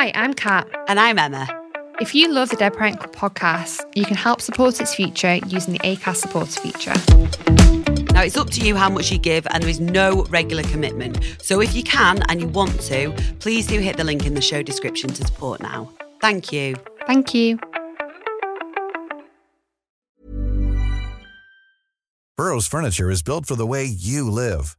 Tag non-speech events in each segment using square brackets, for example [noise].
Hi, I'm Kat. And I'm Emma. If you love the Dead Parent Club podcast, you can help support its future using the ACAST supporter feature. Now, it's up to you how much you give, and there is no regular commitment. So, if you can and you want to, please do hit the link in the show description to support now. Thank you. Thank you. Burrow's furniture is built for the way you live.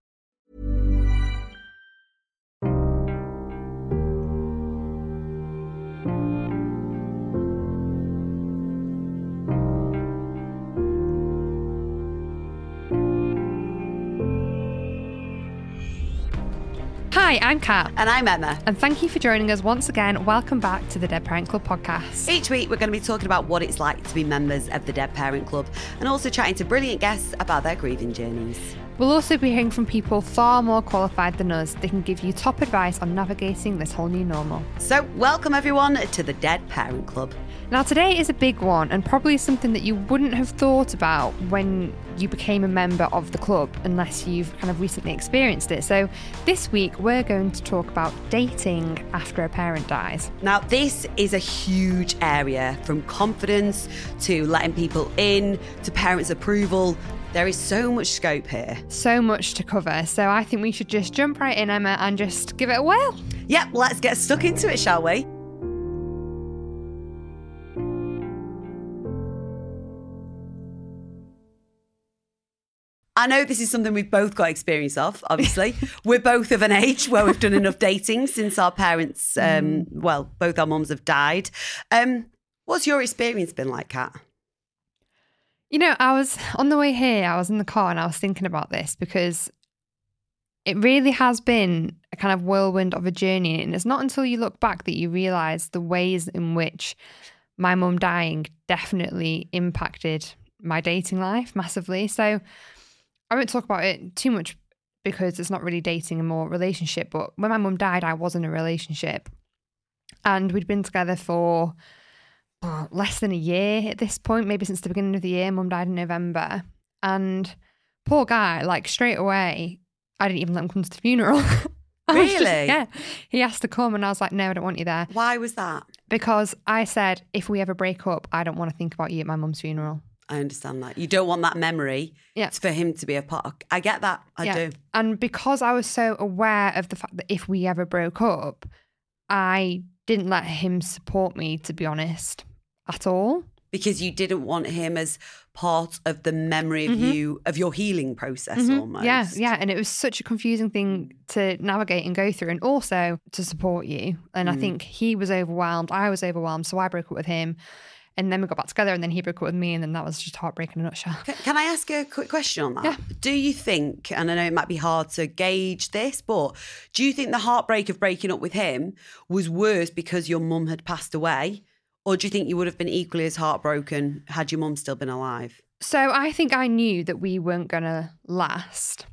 Hi, I'm Kat. And I'm Emma. And thank you for joining us once again. Welcome back to the Dead Parent Club podcast. Each week, we're going to be talking about what it's like to be members of the Dead Parent Club and also chatting to brilliant guests about their grieving journeys. We'll also be hearing from people far more qualified than us. They can give you top advice on navigating this whole new normal. So, welcome everyone to the Dead Parent Club. Now, today is a big one and probably something that you wouldn't have thought about when you became a member of the club unless you've kind of recently experienced it. So, this week we're going to talk about dating after a parent dies. Now, this is a huge area from confidence to letting people in to parents' approval. There is so much scope here. So much to cover. So, I think we should just jump right in, Emma, and just give it a whirl. Yep, let's get stuck into it, shall we? I know this is something we've both got experience of, obviously. [laughs] We're both of an age where we've done enough dating since our parents, um, well, both our mums have died. Um, what's your experience been like, Kat? You know, I was on the way here, I was in the car and I was thinking about this because it really has been a kind of whirlwind of a journey. And it's not until you look back that you realize the ways in which my mum dying definitely impacted my dating life massively. So I won't talk about it too much because it's not really dating and more relationship. But when my mum died, I was in a relationship and we'd been together for oh, less than a year at this point, maybe since the beginning of the year. Mum died in November. And poor guy, like straight away, I didn't even let him come to the funeral. [laughs] Was just- Really? yeah. He asked to come and I was like, no, I don't want you there. Why was that? Because I said, if we ever break up, I don't want to think about you at my mum's funeral. I understand that. You don't want that memory Yeah. for him to be a part. Of, I get that. I Yeah. do. And because I was so aware of the fact that if we ever broke up, I didn't let him support me, to be honest, at all. Because you didn't want him as part of the memory of Mhm. you, of your healing process Mhm. almost. Yeah, yeah. And it was such a confusing thing to navigate and go through, and also to support you. And I Mm. think he was overwhelmed. I was overwhelmed. So I broke up with him. And then we got back together, and then he broke up with me. And then that was just heartbreak in a nutshell. Can, can I ask a quick question on that? Yeah. Do you think, and I know it might be hard to gauge this, but do you think the heartbreak of breaking up with him was worse because your mum had passed away? Or do you think you would have been equally as heartbroken had your mum still been alive? So I think I knew that we weren't going to last,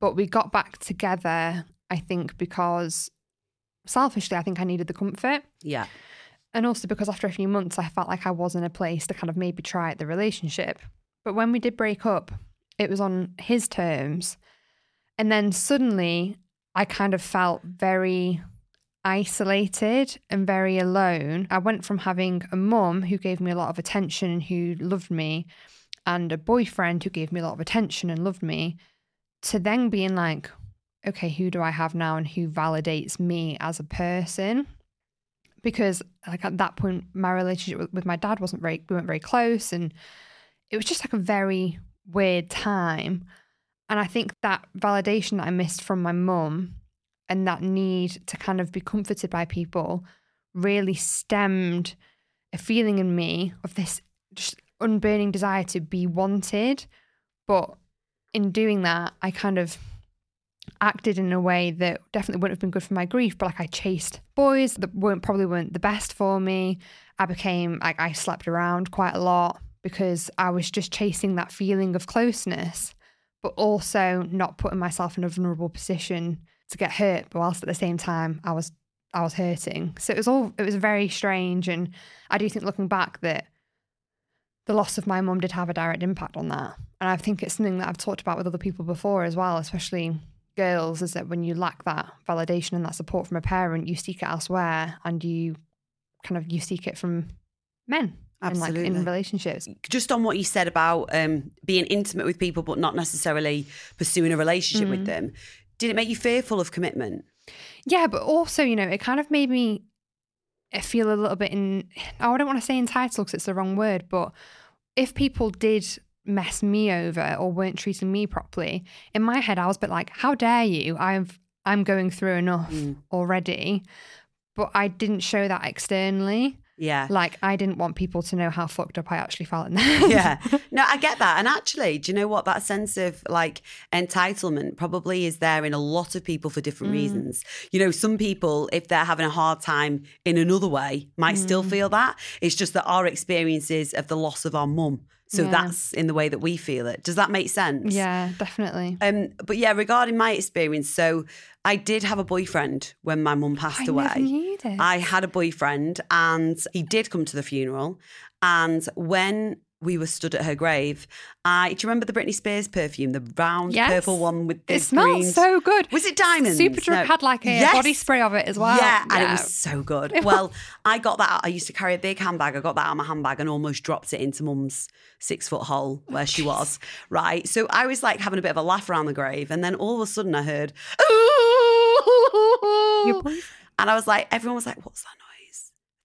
but we got back together, I think, because selfishly, I think I needed the comfort. Yeah. And also because after a few months, I felt like I was in a place to kind of maybe try out the relationship. But when we did break up, it was on his terms. And then suddenly, I kind of felt very isolated and very alone. I went from having a mum who gave me a lot of attention and who loved me, and a boyfriend who gave me a lot of attention and loved me, to then being like, okay, who do I have now and who validates me as a person? Because like at that point, my relationship with, my dad wasn't very, we weren't very close, and it was just like a very weird time. And I think that validation that I missed from my mum and that need to kind of be comforted by people really stemmed a feeling in me of this just unburning desire to be wanted. But in doing that, I kind of acted in a way that definitely wouldn't have been good for my grief, but like I chased boys that weren't probably weren't the best for me. I became like I slept around quite a lot because I was just chasing that feeling of closeness, but also not putting myself in a vulnerable position to get hurt, but whilst at the same time I was I was hurting. So it was all it was very strange and I do think looking back that the loss of my mum did have a direct impact on that. And I think it's something that I've talked about with other people before as well, especially girls, is that when you lack that validation and that support from a parent, you seek it elsewhere and you kind of you seek it from men in like Absolutely. in relationships. just on what you said about um, being intimate with people but not necessarily pursuing a relationship Mm. with them did it make you fearful of commitment Yeah, but also, you know, it kind of made me feel a little bit in, I don't want to say entitled because it's the wrong word, but if people did mess me over or weren't treating me properly, in my head, I was a bit like, how dare you? I've, I'm going through enough Mm. already. But I didn't show that externally. Yeah Like, I didn't want people to know how fucked up I actually felt in [laughs] there. yeah no i get that and actually do you know what that sense of like entitlement probably is there in a lot of people for different Mm. reasons you know some people if they're having a hard time in another way might still Mm. feel that it's just that our experiences of the loss of our mum so Yeah. that's in the way that we feel it does that make sense Yeah, definitely. Um, but yeah, regarding my experience, so I did have a boyfriend when my mum passed I away. never knew this. I had a boyfriend and he did come to the funeral. And when we were stood at her grave, I do you remember the Britney Spears perfume, the round Yes. purple one with the it smells greens? so good. Was it diamonds? Superdrug No. had like a Yes. body spray of it as well. Yeah, and it was so good. [laughs] Well, I got that. I used to carry a big handbag. I got that out of my handbag and almost dropped it into Mum's six foot hole where she oh, was. Right. So I was like having a bit of a laugh around the grave, and then all of a sudden I heard, [laughs] and I was like, everyone was like, "What's that noise?"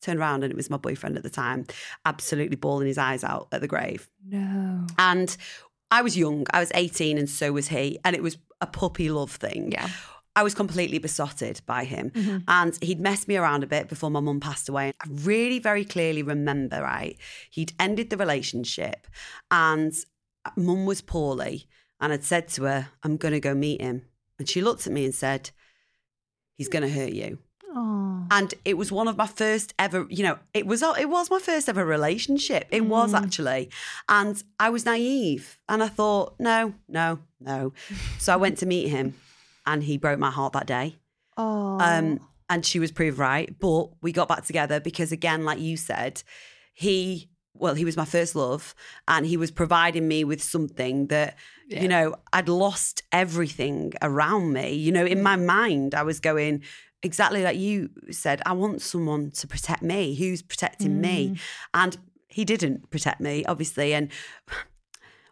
Turned around and it was my boyfriend at the time, absolutely bawling his eyes out at the grave. No. And I was young. I was 18 and so was he. And it was a puppy love thing. Yeah. I was completely besotted by him. Mm-hmm. And he'd messed me around a bit before my mum passed away. I really very clearly remember, right? He'd ended the relationship and mum was poorly. And I'd said to her, I'm going to go meet him. And she looked at me and said, He's going to hurt you. Oh. And it was one of my first ever, you know, it was it was my first ever relationship. It was actually. And I was naive and I thought, no, no, no. So I went to meet him and he broke my heart that day. Oh. Um and she was proved right, but we got back together because again like you said, he well, he was my first love and he was providing me with something that Yeah. you know, I'd lost everything around me. You know, in my mind I was going exactly like you said, I want someone to protect me. Who's protecting me? And he didn't protect me, obviously. And [sighs]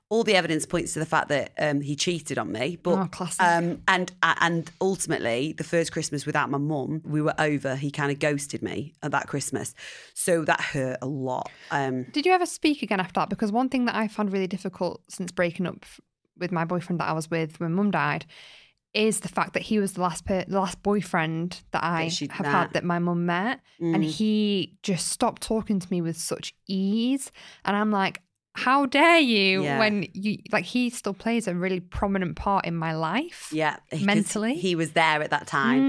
all the evidence points to the fact that um, he cheated on me. But Oh, classic. um, and and ultimately, the first Christmas without my mum, we were over. He kind of ghosted me at that Christmas, so that hurt a lot. Um, Did you ever speak again after that? Because one thing that I found really difficult since breaking up with my boyfriend that I was with when mum died is the fact that he was the last per- the last boyfriend that I she'd have met. had that my mum met, and Mm. he just stopped talking to me with such ease, and I'm like. How dare you Yeah. when you like he still plays a really prominent part in my life. yeah Mentally? he was there at that time.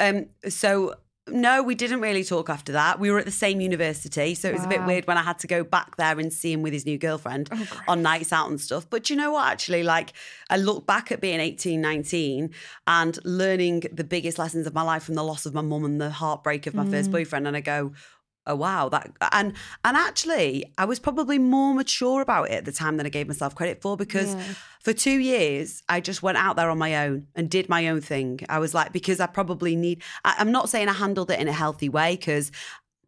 Mm. Um, so no, we didn't really talk after that. We were at the same university, so it was a bit weird when I had to go back there and see him with his new girlfriend Oh, on nights out and stuff. But you know what? Actually, like I look back at being 18, 19 and learning the biggest lessons of my life from the loss of my mum and the heartbreak of my first Mm. boyfriend, and I go. Oh wow, that and and actually, I was probably more mature about it at the time than I gave myself credit for because Yeah. for two years, I just went out there on my own and did my own thing. I was like, because I probably need, I, I'm not saying I handled it in a healthy way because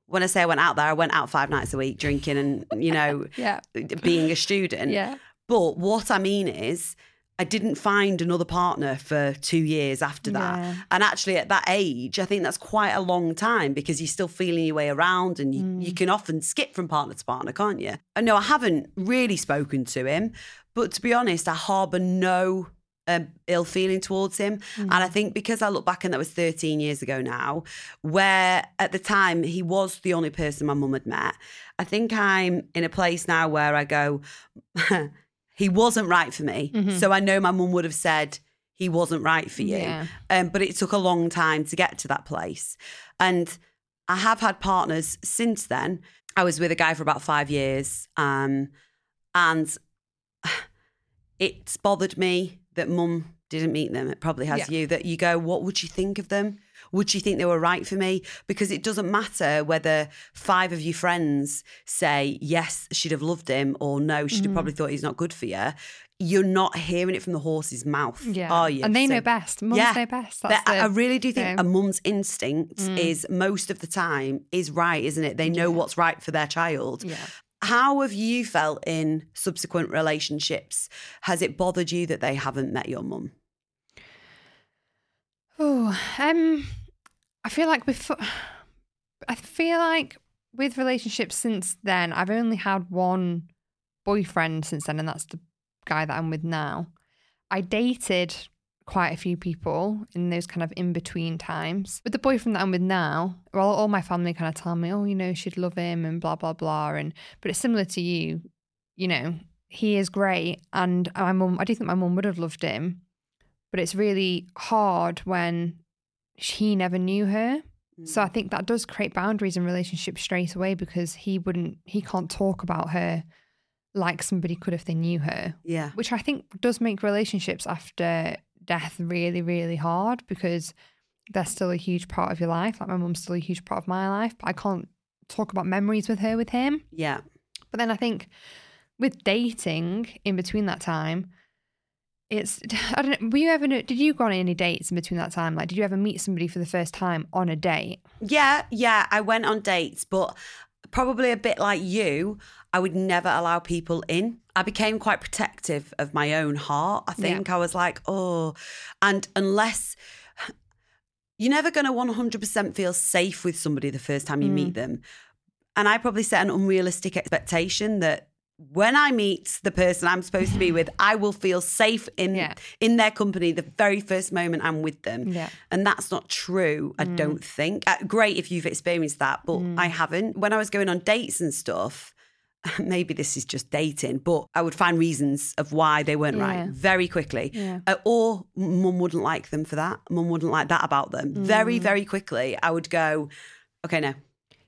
when I say I went out there, I went out five nights a week drinking and, you know, [laughs] Yeah. being a student. Yeah. But what I mean is, I didn't find another partner for two years after that. Yeah. And actually, at that age, I think that's quite a long time because you're still feeling your way around and you, Mm. you can often skip from partner to partner, can't you? And no, I haven't really spoken to him. But to be honest, I harbour no um, ill feeling towards him. And Mm. I think because I look back and that was 13 years ago now, where at the time he was the only person my mum had met, I think I'm in a place now where I go, [laughs] he wasn't right for me. Mhm. So I know my mum would have said, he wasn't right for you. Yeah. Um, but it took a long time to get to that place. And I have had partners since then. I was with a guy for about five years, um, and [sighs] it's bothered me that mum didn't meet them. It probably has Yeah. you. That you go, what would you think of them? Would you think they were right for me? Because it doesn't matter whether five of your friends say yes, she'd have loved him, or no, she'd have probably thought he's not good for you. You're not hearing it from the horse's mouth, Yeah. are you? And they know best. Mums Yeah. know best. I, I really do think thing. a mum's instinct Mm. is most of the time is right, isn't it? They know Yeah. what's right for their child. yeah. How have you felt in subsequent relationships? Has it bothered you that they haven't met your mum? Oh, um, I feel like before, I feel like with relationships since then, I've only had one boyfriend since then, and that's the guy that I'm with now. I dated quite a few people in those kind of in between times. With the boyfriend that I'm with now, well, all my family kind of tell me, oh, you know, she'd love him and blah blah blah, and but it's similar to you, you know, he is great, and my mum, I do think my mum would have loved him, but it's really hard when he never knew her. So I mm. think that does create boundaries in relationships straight away because he wouldn't, he can't talk about her like somebody could if they knew her, Yeah. which I think does make relationships after death really, really hard because they're still a huge part of your life. Like my mum's still a huge part of my life, but I can't talk about memories with her with him. Yeah. But then I think with dating in between that time, it's [laughs] I don't know. Were you ever did you go on any dates in between that time? Like, did you ever meet somebody for the first time on a date? Yeah. Yeah. I went on dates, but probably a bit like you, I would never allow people in. I became quite protective of my own heart. I think I was like, oh, and unless [sighs] you're never going to 100% feel safe with somebody the first time you Mm. meet them. And I probably set an unrealistic expectation that when I meet the person I'm supposed to be with, I will feel safe in Yeah. in their company the very first moment I'm with them. Yeah. And that's not true, I Mm. don't think. Uh, great if you've experienced that, but I haven't. When I was going on dates and stuff, [laughs] maybe this is just dating, but I would find reasons of why they weren't Yeah. right very quickly. Yeah. Uh, or mum wouldn't like them for that. Mum wouldn't like that about them. Mm. Very, very quickly, I would go, okay, no,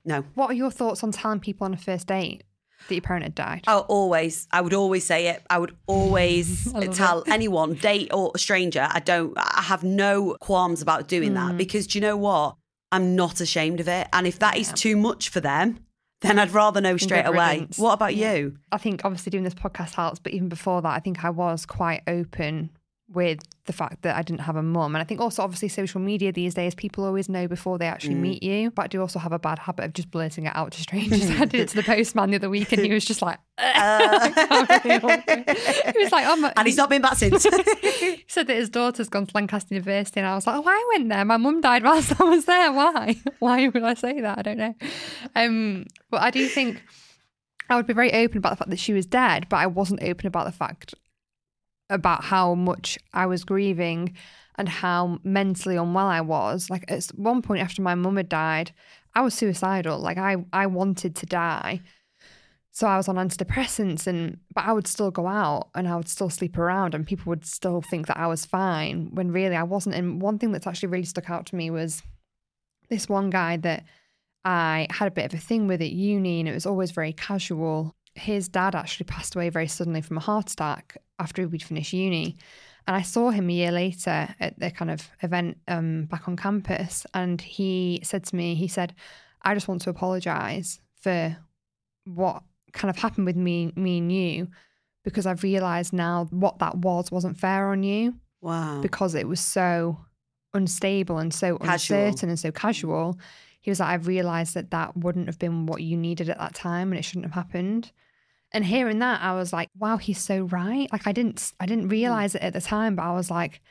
no. What are your thoughts on telling people on a first date that your parent had died? I always, I would always say it. I would always [laughs] I tell anyone, date or stranger. I don't, I have no qualms about doing Mm. that because do you know what? I'm not ashamed of it. And if that is Yeah. too much for them, then I'd rather know straight away. What about Yeah. you? I think obviously doing this podcast helps, but even before that, I think I was quite open with the fact that I didn't have a mum. And I think also, obviously, social media these days, people always know before they actually Mm. meet you. But I do also have a bad habit of just blurting it out to strangers. [laughs] I did it to the postman the other week, and he was just like, [laughs] [laughs] he was like, oh my. And he's not been back since. He said that his daughter's gone to Lancaster University, and I was like, "Oh, I went there. My mum died whilst I was there. Why? Why would I say that? I don't know." Um, but I do think I would be very open about the fact that she was dead, but I wasn't open about the fact about how much I was grieving and how mentally unwell I was. Like at one point after my mum had died, I was suicidal. Like I, I wanted to die. So I was on antidepressants and but I would still go out and I would still sleep around and people would still think that I was fine when really I wasn't. And one thing that's actually really stuck out to me was this one guy that I had a bit of a thing with at uni and it was always very casual. His dad actually passed away very suddenly from a heart attack after we'd finished uni. And I saw him a year later at the kind of event um, back on campus. And he said to me, he said, I just want to apologize for what kind of happened with me, me and you, because I've realized now what that was wasn't fair on you wow. because it was so unstable and so Casual. uncertain and so casual. He was like, I've realized that that wouldn't have been what you needed at that time and it shouldn't have happened. And hearing that, I was like, wow, he's so right. Like I didn't, I didn't mm. realize it at the time, but I was like,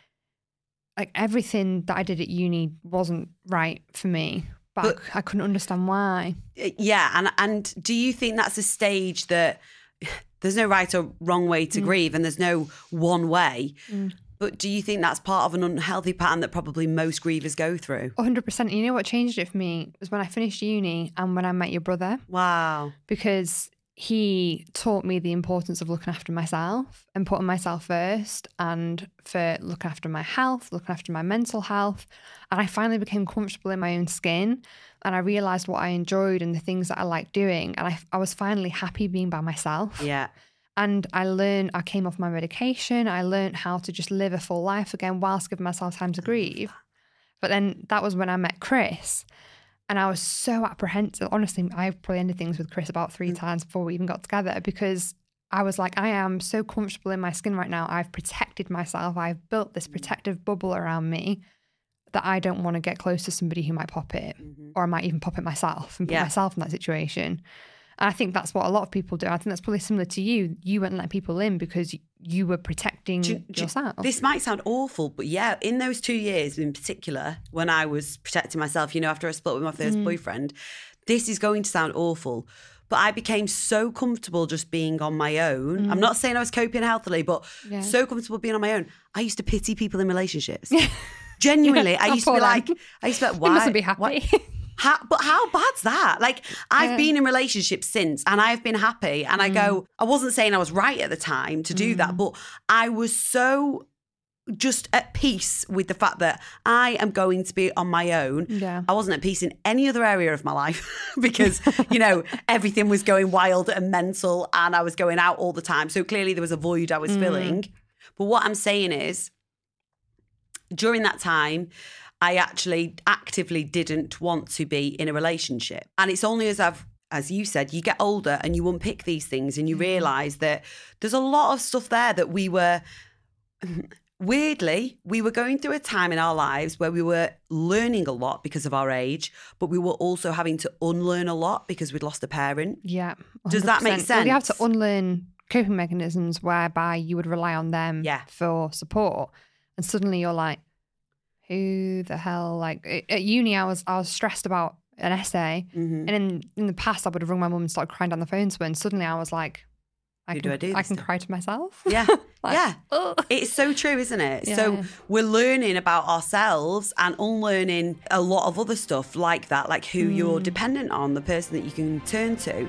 like everything that I did at uni wasn't right for me, but, I But- I, couldn't understand why. Uh, yeah, and and do you think that's a stage that [sighs] there's no right or wrong way to mm. grieve, and there's no one way? Mm. But do you think that's part of an unhealthy pattern that probably most grievers go through? 100%. You know what changed it for me was when I finished uni and when I met your brother. Wow. because he taught me the importance of looking after myself and putting myself first and for looking after my health, looking after my mental health. And I finally became comfortable in my own skin and I realized what I enjoyed and the things that I liked doing. And I, I was finally happy being by myself. Yeah. And I learned, I came off my medication. I learned how to just live a full life again whilst giving myself time to grieve. But then that was when I met Chris. And I was so apprehensive. Honestly, I've probably ended things with Chris about three mm. times before we even got together because I was like, I am so comfortable in my skin right now. I've protected myself. I've built this mm. protective bubble around me that I don't want to get close to somebody who might pop it, mm-hmm. or I might even pop it myself and put Yeah. myself in that situation. And I think that's what a lot of people do. I think that's probably similar to you. You wouldn't let people in because you were protecting Do you- do yourself. This might sound awful, but yeah, in those two years in particular, when I was protecting myself, you know, after I split with my first mm. boyfriend, this is going to sound awful. But I became so comfortable just being on my own. I'm mm. not saying I was coping healthily, but Yeah. so comfortable being on my own. I used to pity people in relationships. [laughs] Genuinely, I Oh, used to be them. like, I used to be like, [laughs] you why? mustn't be why- happy. [laughs] How, but how bad's that? Like, I've Yeah. been in relationships since and I've been happy. And I go, Mm. I wasn't saying I was right at the time to do that, but I was so just at peace with the fact that I am going to be on my own. Yeah. I wasn't at peace in any other area of my life [laughs] because, [laughs] you know, everything was going wild and mental and I was going out all the time. So clearly there was a void I was Mm. filling. But what I'm saying is, during that time, I actually actively didn't want to be in a relationship. And it's only as I've, as you said, you get older and you unpick these things and you mm-hmm. realize that there's a lot of stuff there that we were. [laughs] Weirdly, we were going through a time in our lives where we were learning a lot because of our age, but we were also having to unlearn a lot because we'd lost a parent. Yeah. Does that make 100%. Well, you have to unlearn coping mechanisms whereby you would rely on them Yeah. for support. And suddenly you're like, who the hell? Like at uni, I was I was stressed about an essay. Mhm. And in, in the past, I would have rung my mum and started crying down the phone to her. And suddenly I was like, I Who can, do I do I can cry to myself. Yeah. [laughs] Like, yeah. ugh. It's so true, isn't it? So Yeah. we're learning about ourselves and unlearning a lot of other stuff like that, like who Mm. you're dependent on, the person that you can turn to.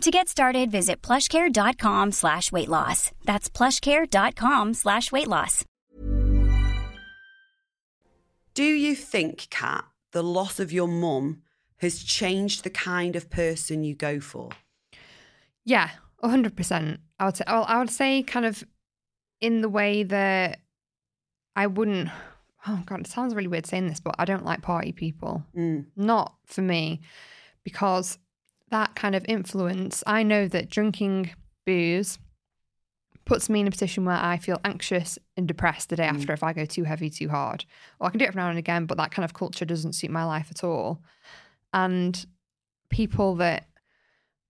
To get started, visit plushcare.com slash weight loss. That's plushcare.com slash weight loss. Do you think, Kat, the loss of your mum has changed the kind of person you go for? Yeah, hundred percent. I would say. Well, I would say kind of in the way that I wouldn't. Oh god, it sounds really weird saying this, but I don't like party people. Mm. Not for me, because that kind of influence. I know that drinking booze puts me in a position where I feel anxious and depressed the day mm. after if I go too heavy, too hard. Or I can do it every now and again, but that kind of culture doesn't suit my life at all. And people that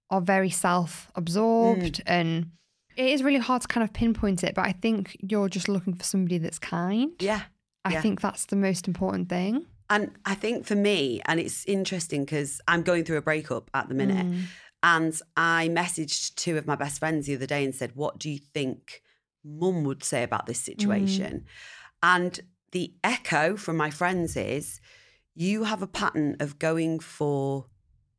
are very self absorbed mm. and it is really hard to kind of pinpoint it, but I think you're just looking for somebody that's kind. Yeah. I yeah. think that's the most important thing. And I think for me, and it's interesting because I'm going through a breakup at the minute, mm. and I messaged two of my best friends the other day and said, What do you think mum would say about this mm. situation? And the echo from my friends is, You have a pattern of going for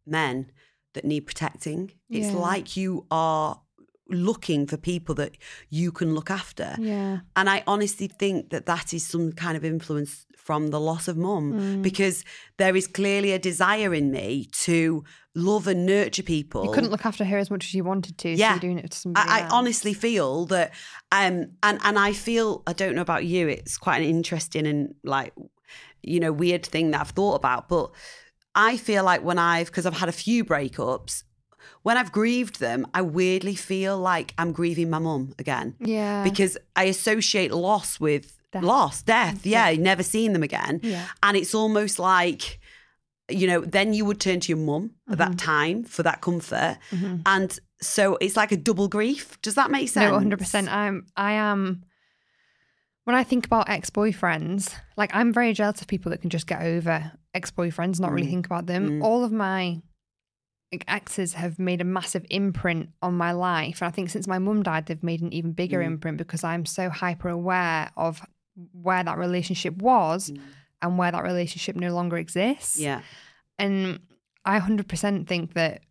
men that need protecting. It's like you are looking for people that you can look after. Yeah. And I honestly think that that is some kind of influence from the loss of mum because there is clearly a desire in me to love and nurture people. You couldn't look after her as much as you wanted to, so Yeah. you're doing it to somebody I, I honestly feel that, um, and and I feel I don't know about you. It's quite an interesting and like, you know, weird thing that I've thought about. But I feel like when I've because I've had a few breakups, when I've grieved them, I weirdly feel like I'm grieving my mum again Yeah. because I associate loss with Death. loss, death. Mm, yeah, never seeing them again, Yeah. and it's almost like. You know, then you would turn to your mum at that mm-hmm. time for that comfort, mm-hmm. and so it's like a double grief. Does that make sense? No, hundred percent. I'm. I am. When I think about ex-boyfriends, like I'm very jealous of people that can just get over ex-boyfriends, not really mm. think about them. Mm. All of my exes have made a massive imprint on my life, and I think since my mum died, they've made an even bigger mm. imprint because I'm so hyper aware of where that relationship was mm. and where that relationship no longer exists. Yeah, And I 100% think that,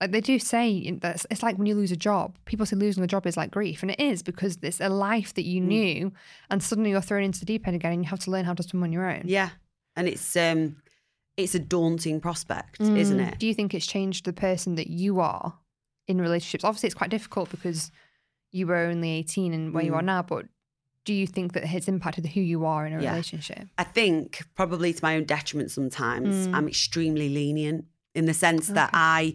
like they do say, that it's- like when you lose a job. People say losing a job is like grief, and it is because it's a life that you mm. knew, and suddenly you're thrown into the deep end again, and you have to learn how to swim on your own. yeah, and it's um, it's a daunting prospect, isn't Mm. it? Do you think it's changed the person that you are in relationships? Obviously, it's quite difficult because you were only 18 and where you are now, but do you think that it's impacted who you are in a Mm. Yeah. relationship? I think probably to my own detriment sometimes. Mm. I'm extremely lenient in the sense that I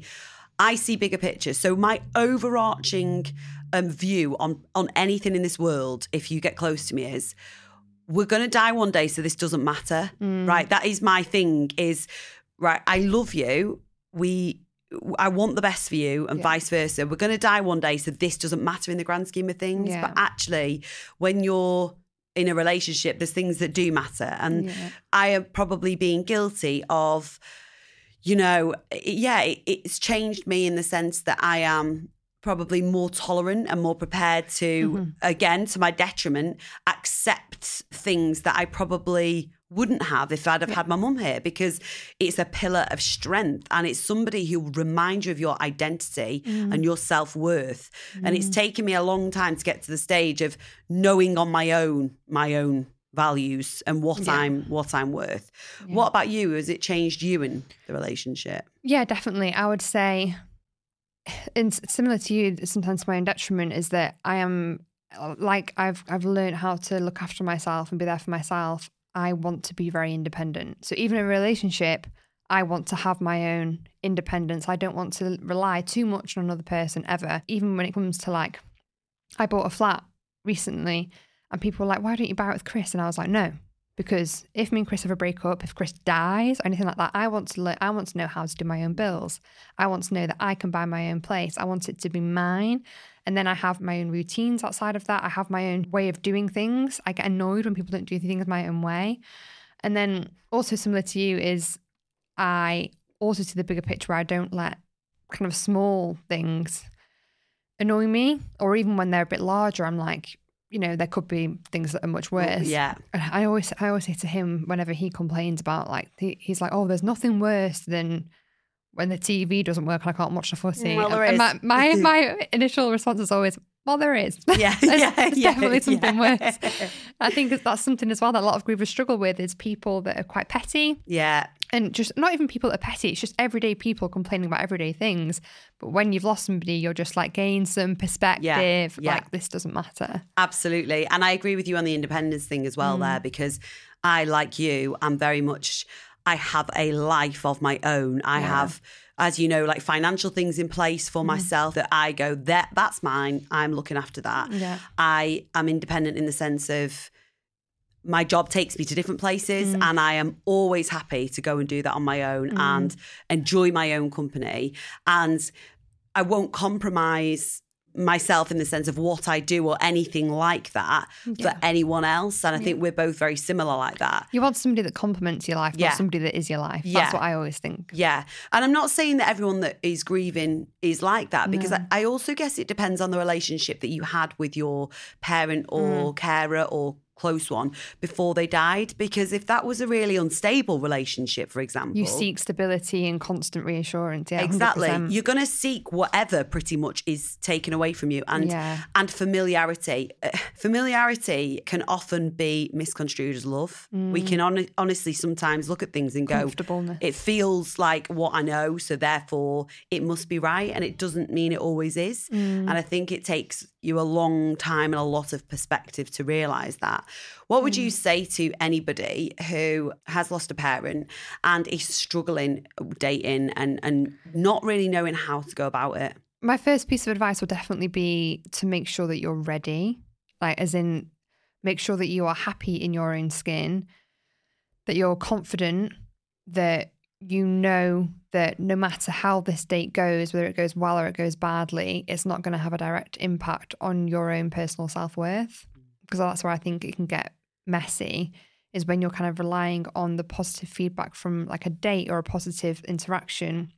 I see bigger pictures. So my overarching um, view on on anything in this world, if you get close to me, is we're gonna die one day, so this doesn't matter, Mm. right? That is my thing. Is right. I love you. We. I want the best for you, and Yeah. vice versa. We're going to die one day, so this doesn't matter in the grand scheme of things. Yeah. But actually, when you're in a relationship, there's things that do matter, and Yeah. I am probably being guilty of, you know, yeah, it, it's changed me in the sense that I am probably more tolerant and more prepared to, Mm-hmm. again, to my detriment, accept things that I probably wouldn't have if I'd have had my mum here because it's a pillar of strength and it's somebody who will remind you of your identity Mm. and your self-worth and it's taken me a long time to get to the stage of knowing on my own my own values and what Yeah. I'm what I'm worth. What about you? Has it changed you in the relationship? Yeah, definitely. I would say, and similar to you, sometimes to my own detriment is that I am like I've I've learned how to look after myself and be there for myself. I want to be very independent. So even in a relationship, I want to have my own independence. I don't want to rely too much on another person ever. Even when it comes to like, I bought a flat recently, and people were like, "Why don't you buy it with Chris?" And I was like, "No." Because if me and Chris ever break up, if Chris dies or anything like that, I want to learn. I want to know how to do my own bills. I want to know that I can buy my own place. I want it to be mine, and then I have my own routines outside of that. I have my own way of doing things. I get annoyed when people don't do things my own way, and then also similar to you is I also see the bigger picture. Where I don't let kind of small things annoy me, or even when they're a bit larger, I'm like, you know, there could be things that are much worse. Yeah. And I always, I always say to him whenever he complains about like, he, he's like, oh, there's nothing worse than when the TV doesn't work and I can't watch the footy. Mm, well, there and is. my, my [laughs] my initial response is always, well, there is. Yeah, [laughs] there's, yeah, there's yeah, definitely something yeah. worse. [laughs] I think that's something as well that a lot of grievers struggle with is people that are quite petty Yeah. And just not even people that are petty. It's just everyday people complaining about everyday things. But when you've lost somebody, you're just like gain some perspective. yeah. Like this doesn't matter. Absolutely. And I agree with you on the independence thing as well Mm. there because I like you, I'm very much I have a life of my own. I have as you know like financial things in place Mm. for myself that I go that that's mine. I'm looking after that. Yeah. I am independent in the sense of my job takes me to different places Mm. and I am always happy to go and do that on my own and enjoy my own company and I won't compromise myself in the sense of what I do or anything like that Yeah. for anyone else and I think we're both very similar like that. You want somebody that complements your life, Yeah. not somebody that is your life. Yeah. That's what I always think. Yeah. And I'm not saying that everyone that is grieving is like that because No. I, I also guess it depends on the relationship that you had with your parent or Mm. carer or close one before they died because if that was a really unstable relationship for example You seek stability and constant reassurance. Yeah, exactly. 100%. you're going to seek whatever pretty much is taken away from you and Yeah. and familiarity. Uh, familiarity can often be misconstrued as love. We can hon- honestly sometimes look at things and go it feels like what i know so therefore it must be right and it doesn't mean it always is. And i think it takes you a long time and a lot of perspective to realize that what would you hmm. say to anybody who has lost a parent and is struggling dating and and not really knowing how to go about it My first piece of advice would definitely be to make sure that you're ready, like, as in, make sure that you are happy in your own skin, that you're confident, that you know that no matter how this date goes, whether it goes well or it goes badly, it's not going to have a direct impact on your own personal self worth. Because that's where I think it can get messy, is when you're kind of relying on the positive feedback from like a date or a positive interaction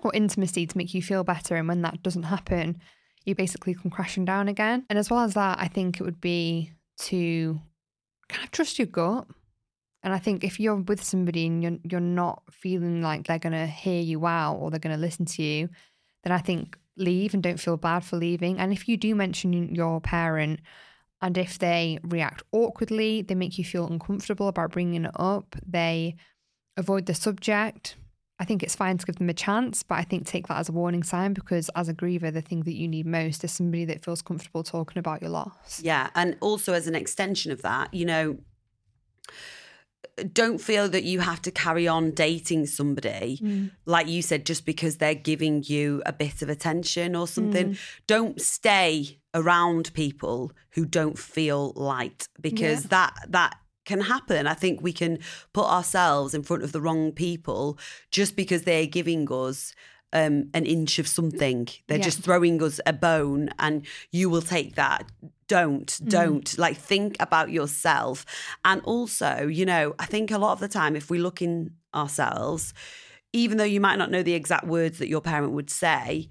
or intimacy to make you feel better. And when that doesn't happen, you basically come crashing down again. And as well as that, I think it would be to kind of trust your gut. And I think if you're with somebody and you're, you're not feeling like they're going to hear you out or they're going to listen to you, then I think leave and don't feel bad for leaving. And if you do mention your parent, and if they react awkwardly, they make you feel uncomfortable about bringing it up, they avoid the subject. I think it's fine to give them a chance, but I think take that as a warning sign because as a griever, the thing that you need most is somebody that feels comfortable talking about your loss. Yeah. And also, as an extension of that, you know, don't feel that you have to carry on dating somebody, mm. like you said, just because they're giving you a bit of attention or something. Mm. Don't stay around people who don't feel light because that, that, can happen. I think we can put ourselves in front of the wrong people just because they're giving us um, an inch of something. They're Yeah. just throwing us a bone, and you will take that. Don't, don't. Like, think about yourself. And also, you know, I think a lot of the time, if we look in ourselves, even though you might not know the exact words that your parent would say,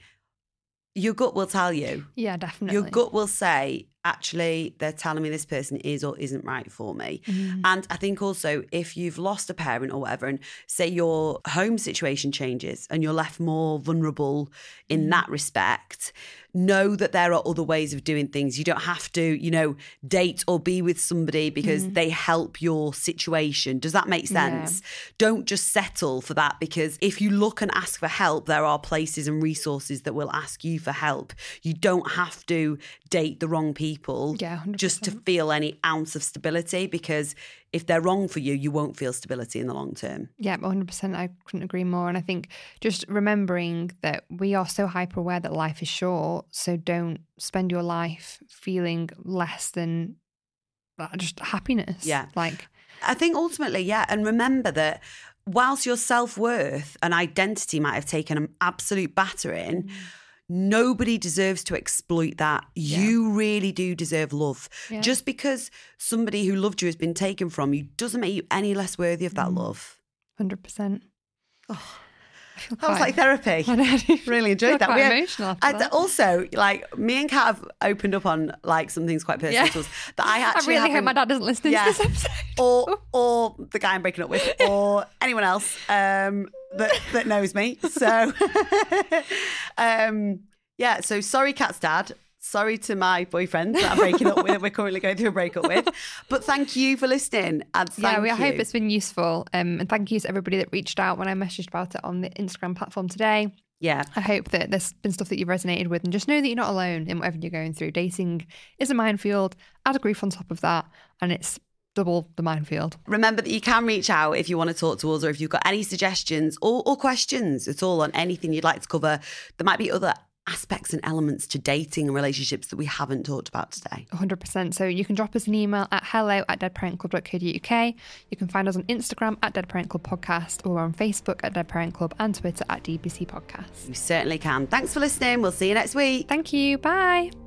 your gut will tell you. Yeah, definitely. Your gut will say, actually, they're telling me this person is or isn't right for me. Mm-hmm. And I think also, if you've lost a parent or whatever, and say your home situation changes and you're left more vulnerable in Mm-hmm. that respect, know that there are other ways of doing things. You don't have to, you know, date or be with somebody because they help your situation. Does that make Mm-hmm. Yeah. sense? Don't just settle for that because if you look and ask for help, there are places and resources that will ask you for help. You don't have to date the wrong people Yeah, just to feel any ounce of stability because if they're wrong for you, you won't feel stability in the long term. Yeah, 100%. I couldn't agree more. And I think just remembering that we are so hyper aware that life is short. So don't spend your life feeling less than just happiness. Yeah. Like, I think ultimately, yeah. And remember that whilst your self worth and identity might have taken an absolute battering, mm. Nobody deserves to exploit that. You really do deserve love. Yeah. Just because somebody who loved you has been taken from you doesn't make you any less worthy of Mm. that love. 100%. That was like therapy. I I [laughs] Really enjoyed that. quite We had- emotional after and that. also, like me and Kat have opened up on like some things quite personal Yeah. to us that I [laughs] I really hope my dad doesn't listen Yeah. to this episode. Or or the guy I'm breaking up with, or [laughs] anyone else um, that that knows me. So, [laughs] um, yeah. So sorry, Kat's dad. Sorry to my boyfriend that I'm breaking up with. that We're currently going through a breakup with. But thank you for listening. And thank yeah, we, I hope it's been useful. Um, and thank you to everybody that reached out when I messaged about it on the Instagram platform today. yeah. I hope that there's been stuff that you've resonated with, and just know that you're not alone in whatever you're going through. Dating is a minefield. Add a grief on top of that, and it's double the minefield. Remember that you can reach out if you want to talk to us or if you've got any suggestions or, or questions at all on anything you'd like to cover. There might be other aspects and elements to dating and relationships that we haven't talked about today. 100%. So you can drop us an email at hello at deadparentclub.co.uk. You can find us on Instagram at Dead Parent Club Podcast or on Facebook at Dead Parent Club and Twitter at DPC Podcast. You certainly can. Thanks for listening. We'll see you next week. Thank you. Bye.